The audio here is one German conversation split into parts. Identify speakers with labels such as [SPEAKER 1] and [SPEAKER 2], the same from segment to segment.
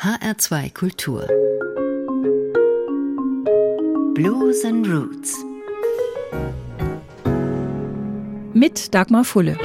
[SPEAKER 1] HR2 Kultur Blues and Roots
[SPEAKER 2] mit Dagmar Fulle.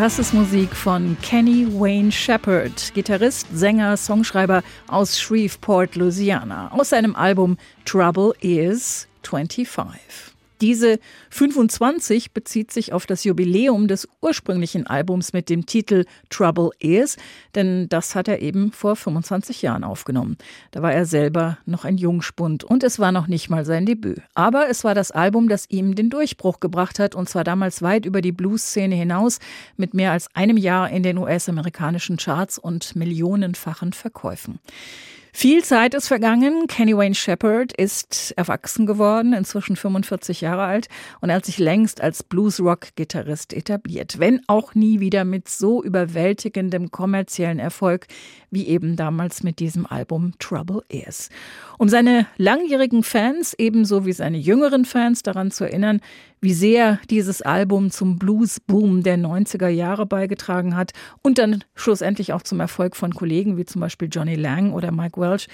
[SPEAKER 2] Das ist Musik von Kenny Wayne Shepherd, Gitarrist, Sänger, Songschreiber aus Shreveport, Louisiana, aus seinem Album Trouble Is 25. Diese 25 bezieht sich auf das Jubiläum des ursprünglichen Albums mit dem Titel Trouble Is, denn das hat er eben vor 25 Jahren aufgenommen. Da war er selber noch ein Jungspund und es war noch nicht mal sein Debüt. Aber es war das Album, das ihm den Durchbruch gebracht hat und zwar damals weit über die Blues-Szene hinaus mit mehr als einem Jahr in den US-amerikanischen Charts und millionenfachen Verkäufen. Viel Zeit ist vergangen. Kenny Wayne Shepherd ist erwachsen geworden, inzwischen 45 Jahre alt und hat sich längst als Blues-Rock-Gitarrist etabliert, wenn auch nie wieder mit so überwältigendem kommerziellen Erfolg wie eben damals mit diesem Album Trouble Is. Um seine langjährigen Fans ebenso wie seine jüngeren Fans daran zu erinnern, wie sehr dieses Album zum Blues-Boom der 90er Jahre beigetragen hat und dann schlussendlich auch zum Erfolg von Kollegen wie zum Beispiel Johnny Lang oder Mike Welch,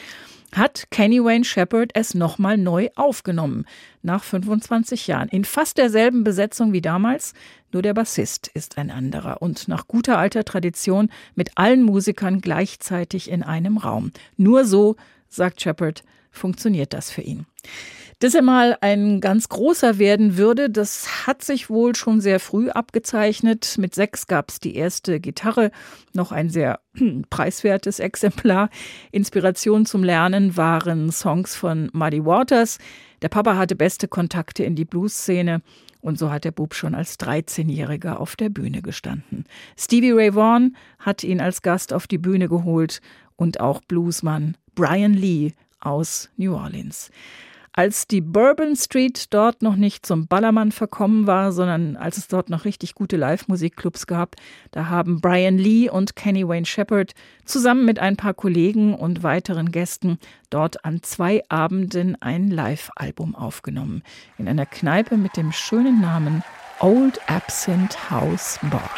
[SPEAKER 2] hat Kenny Wayne Shepherd es nochmal neu aufgenommen. Nach 25 Jahren. In fast derselben Besetzung wie damals, nur der Bassist ist ein anderer und nach guter alter Tradition mit allen Musikern gleichzeitig in einem Raum. Nur so, sagt Shepherd, funktioniert das für ihn. Dass er mal ein ganz großer werden würde, das hat sich wohl schon sehr früh abgezeichnet. Mit sechs gab es die erste Gitarre, noch ein sehr preiswertes Exemplar. Inspiration zum Lernen waren Songs von Muddy Waters. Der Papa hatte beste Kontakte in die Blues-Szene. Und so hat der Bub schon als 13-Jähriger auf der Bühne gestanden. Stevie Ray Vaughan hat ihn als Gast auf die Bühne geholt und auch Bluesmann Brian Lee aus New Orleans. Als die Bourbon Street dort noch nicht zum Ballermann verkommen war, sondern als es dort noch richtig gute Live-Musikclubs gab, da haben Brian Lee und Kenny Wayne Shepherd zusammen mit ein paar Kollegen und weiteren Gästen dort an zwei Abenden ein Live-Album aufgenommen. In einer Kneipe mit dem schönen Namen Old Absent House Bar.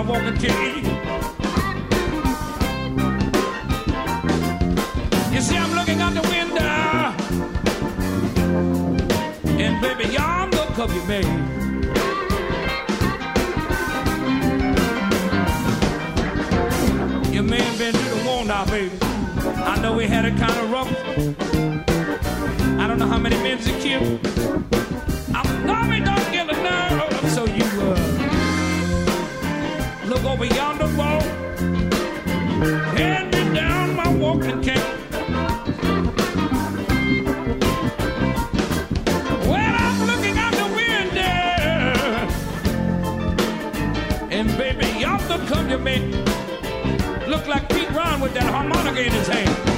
[SPEAKER 3] I wanna you. You see, I'm looking out the window, and baby, y'all look up you made. Your man been through the war now, baby. I know we had it kind of rough. I don't know how many men's he killed. I know we don't give over yonder wall. Hand me down my walking cane. Well, I'm looking out the window, and baby, yonder come your man. Look like Pete Ron with that harmonica in his hand.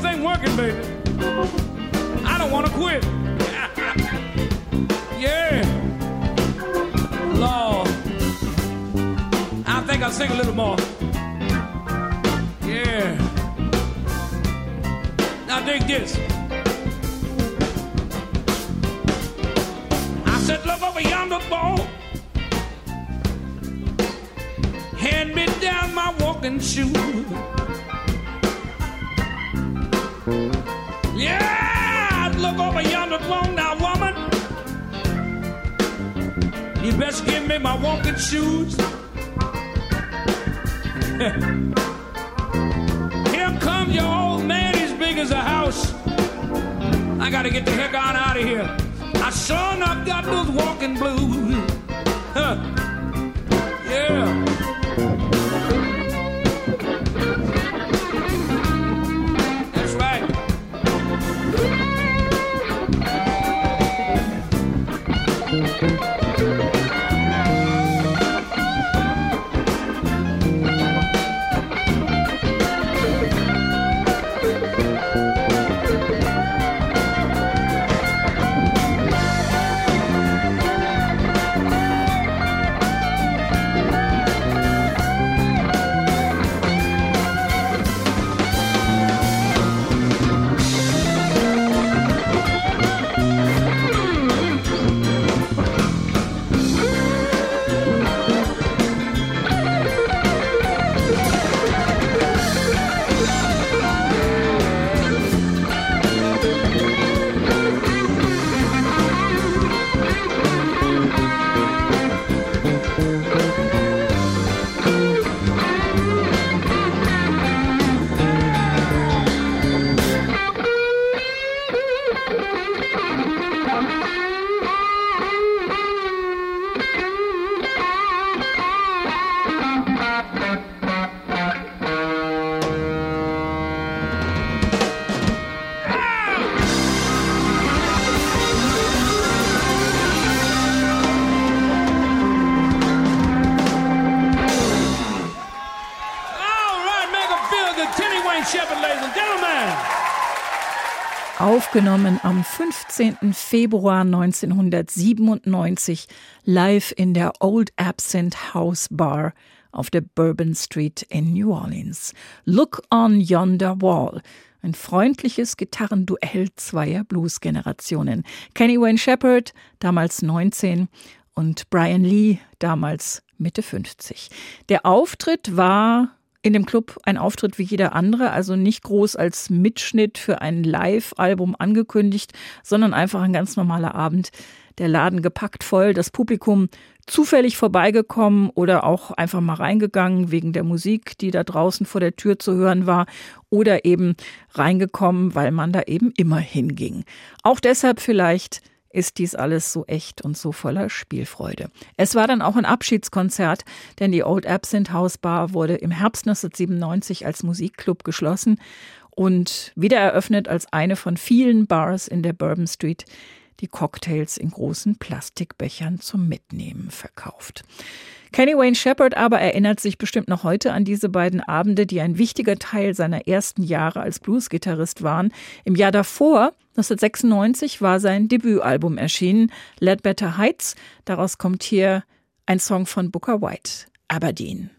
[SPEAKER 3] things ain't working, baby. I don't want to quit. yeah. Lord, I think I'll sing a little more. Yeah. Now dig this. I said, look over yonder ball. Hand me down my walking shoe. You best give me my walking shoes. Here comes your old man, he's big as a house. I gotta get the heck on out of here. I sure enough got those walking blues. Huh.
[SPEAKER 2] Aufgenommen am 15. Februar 1997 live in der Old Absinthe House Bar auf der Bourbon Street in New Orleans. Look on Yonder Wall. Ein freundliches Gitarrenduell zweier Blues-Generationen. Kenny Wayne Shepherd, damals 19, und Brian Lee, damals Mitte 50. Der Auftritt war in dem Club ein Auftritt wie jeder andere, also nicht groß als Mitschnitt für ein Live-Album angekündigt, sondern einfach ein ganz normaler Abend. Der Laden gepackt voll, das Publikum zufällig vorbeigekommen oder auch einfach mal reingegangen wegen der Musik, die da draußen vor der Tür zu hören war oder eben reingekommen, weil man da eben immer hinging. Auch deshalb vielleicht ist dies alles so echt und so voller Spielfreude. Es war dann auch ein Abschiedskonzert, denn die Old Absinthe House Bar wurde im Herbst 1997 als Musikclub geschlossen und wieder eröffnet als eine von vielen Bars in der Bourbon Street, die Cocktails in großen Plastikbechern zum Mitnehmen verkauft. Kenny Wayne Shepherd aber erinnert sich bestimmt noch heute an diese beiden Abende, die ein wichtiger Teil seiner ersten Jahre als Bluesgitarrist waren. Im Jahr davor, 1996, war sein Debütalbum erschienen, Ledbetter Heights. Daraus kommt hier ein Song von Booker White, Aberdeen.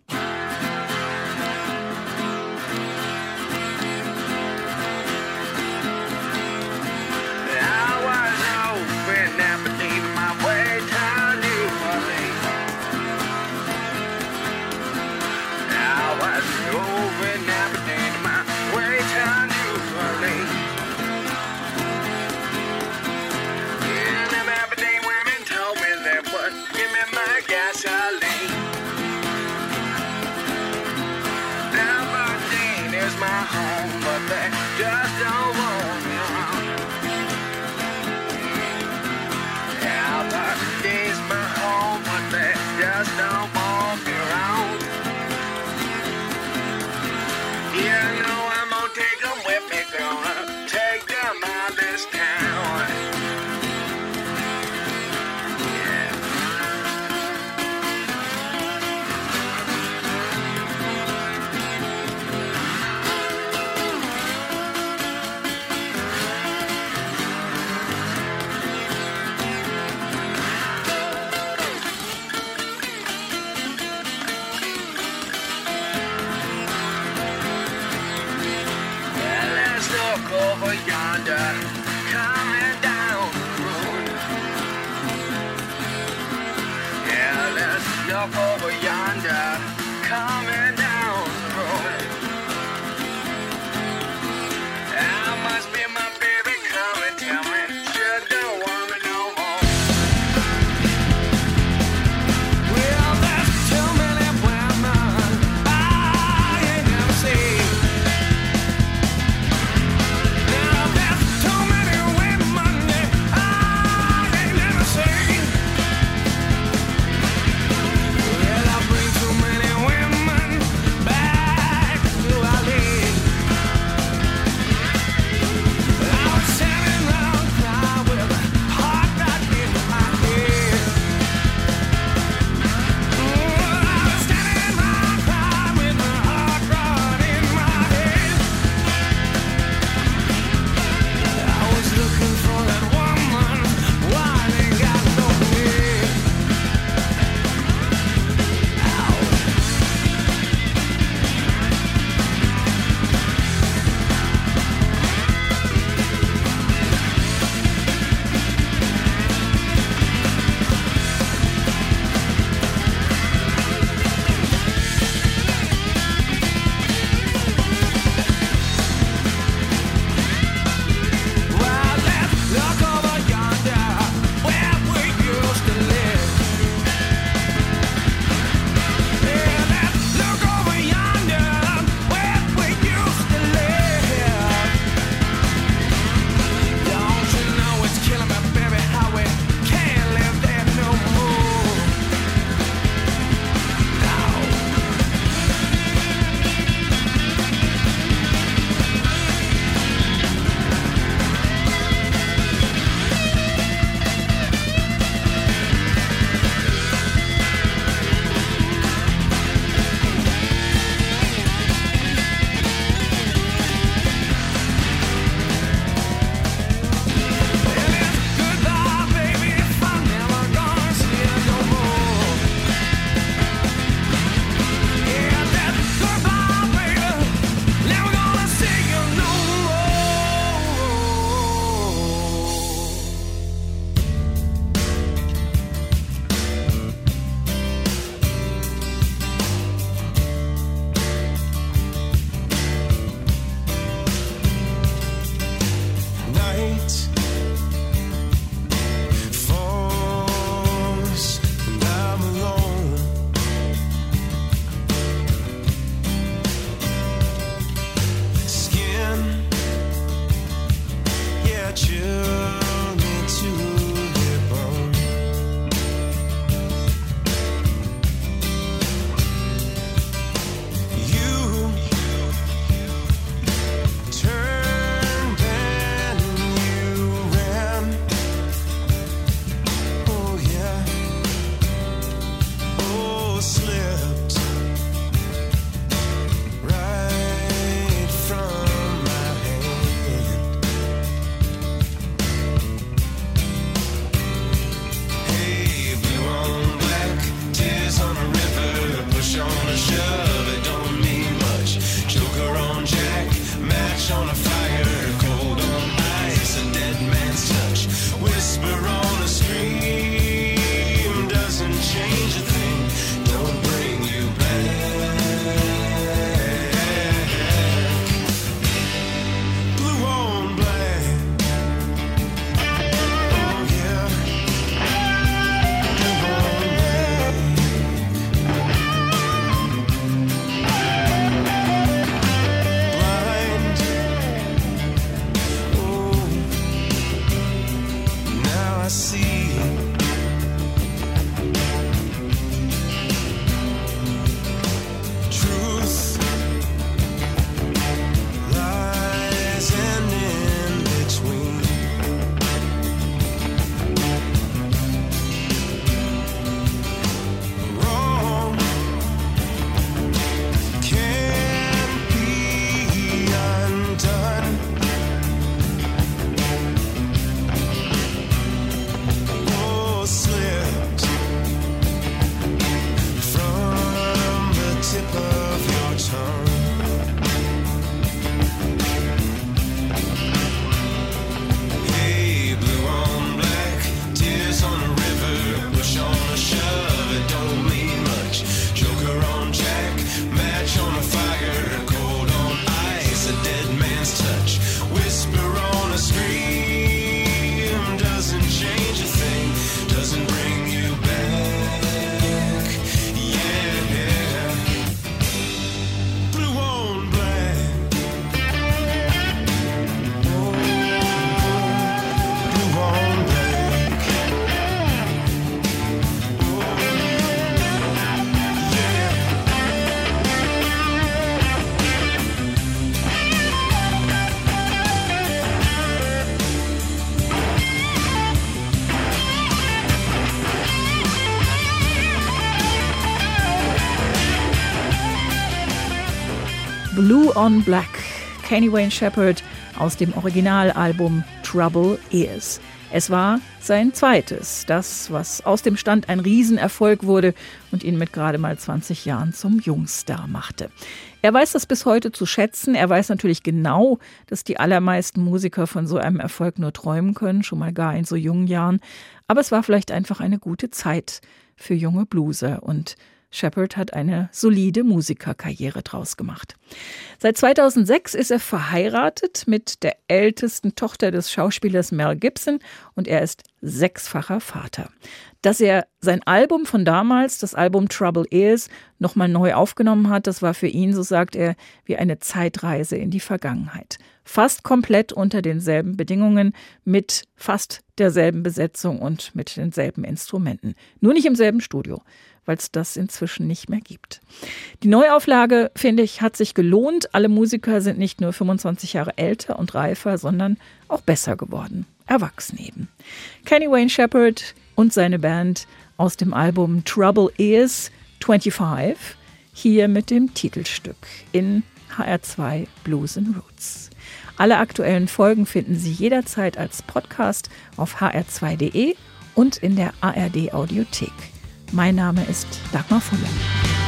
[SPEAKER 2] Blue on Black, Kenny Wayne Shepherd aus dem Originalalbum Trouble Ears. Es war sein zweites, das, was aus dem Stand ein Riesenerfolg wurde und ihn mit gerade mal 20 Jahren zum Jungstar machte. Er weiß das bis heute zu schätzen. Er weiß natürlich genau, dass die allermeisten Musiker von so einem Erfolg nur träumen können, schon mal gar in so jungen Jahren. Aber es war vielleicht einfach eine gute Zeit für junge Blueser und Shepard hat eine solide Musikerkarriere draus gemacht. Seit 2006 ist er verheiratet mit der ältesten Tochter des Schauspielers Mel Gibson und er ist sechsfacher Vater. Dass er sein Album von damals, das Album Trouble Ears, nochmal neu aufgenommen hat, das war für ihn, so sagt er, wie eine Zeitreise in die Vergangenheit. Fast komplett unter denselben Bedingungen, mit fast derselben Besetzung und mit denselben Instrumenten. Nur nicht im selben Studio weil es das inzwischen nicht mehr gibt. Die Neuauflage, finde ich, hat sich gelohnt. Alle Musiker sind nicht nur 25 Jahre älter und reifer, sondern auch besser geworden. Erwachsen eben. Kenny Wayne Shepherd und seine Band aus dem Album Trouble Is 25 hier mit dem Titelstück in HR2 Blues and Roots. Alle aktuellen Folgen finden Sie jederzeit als Podcast auf hr2.de und in der ARD Audiothek. Mein Name ist Dagmar Fulle.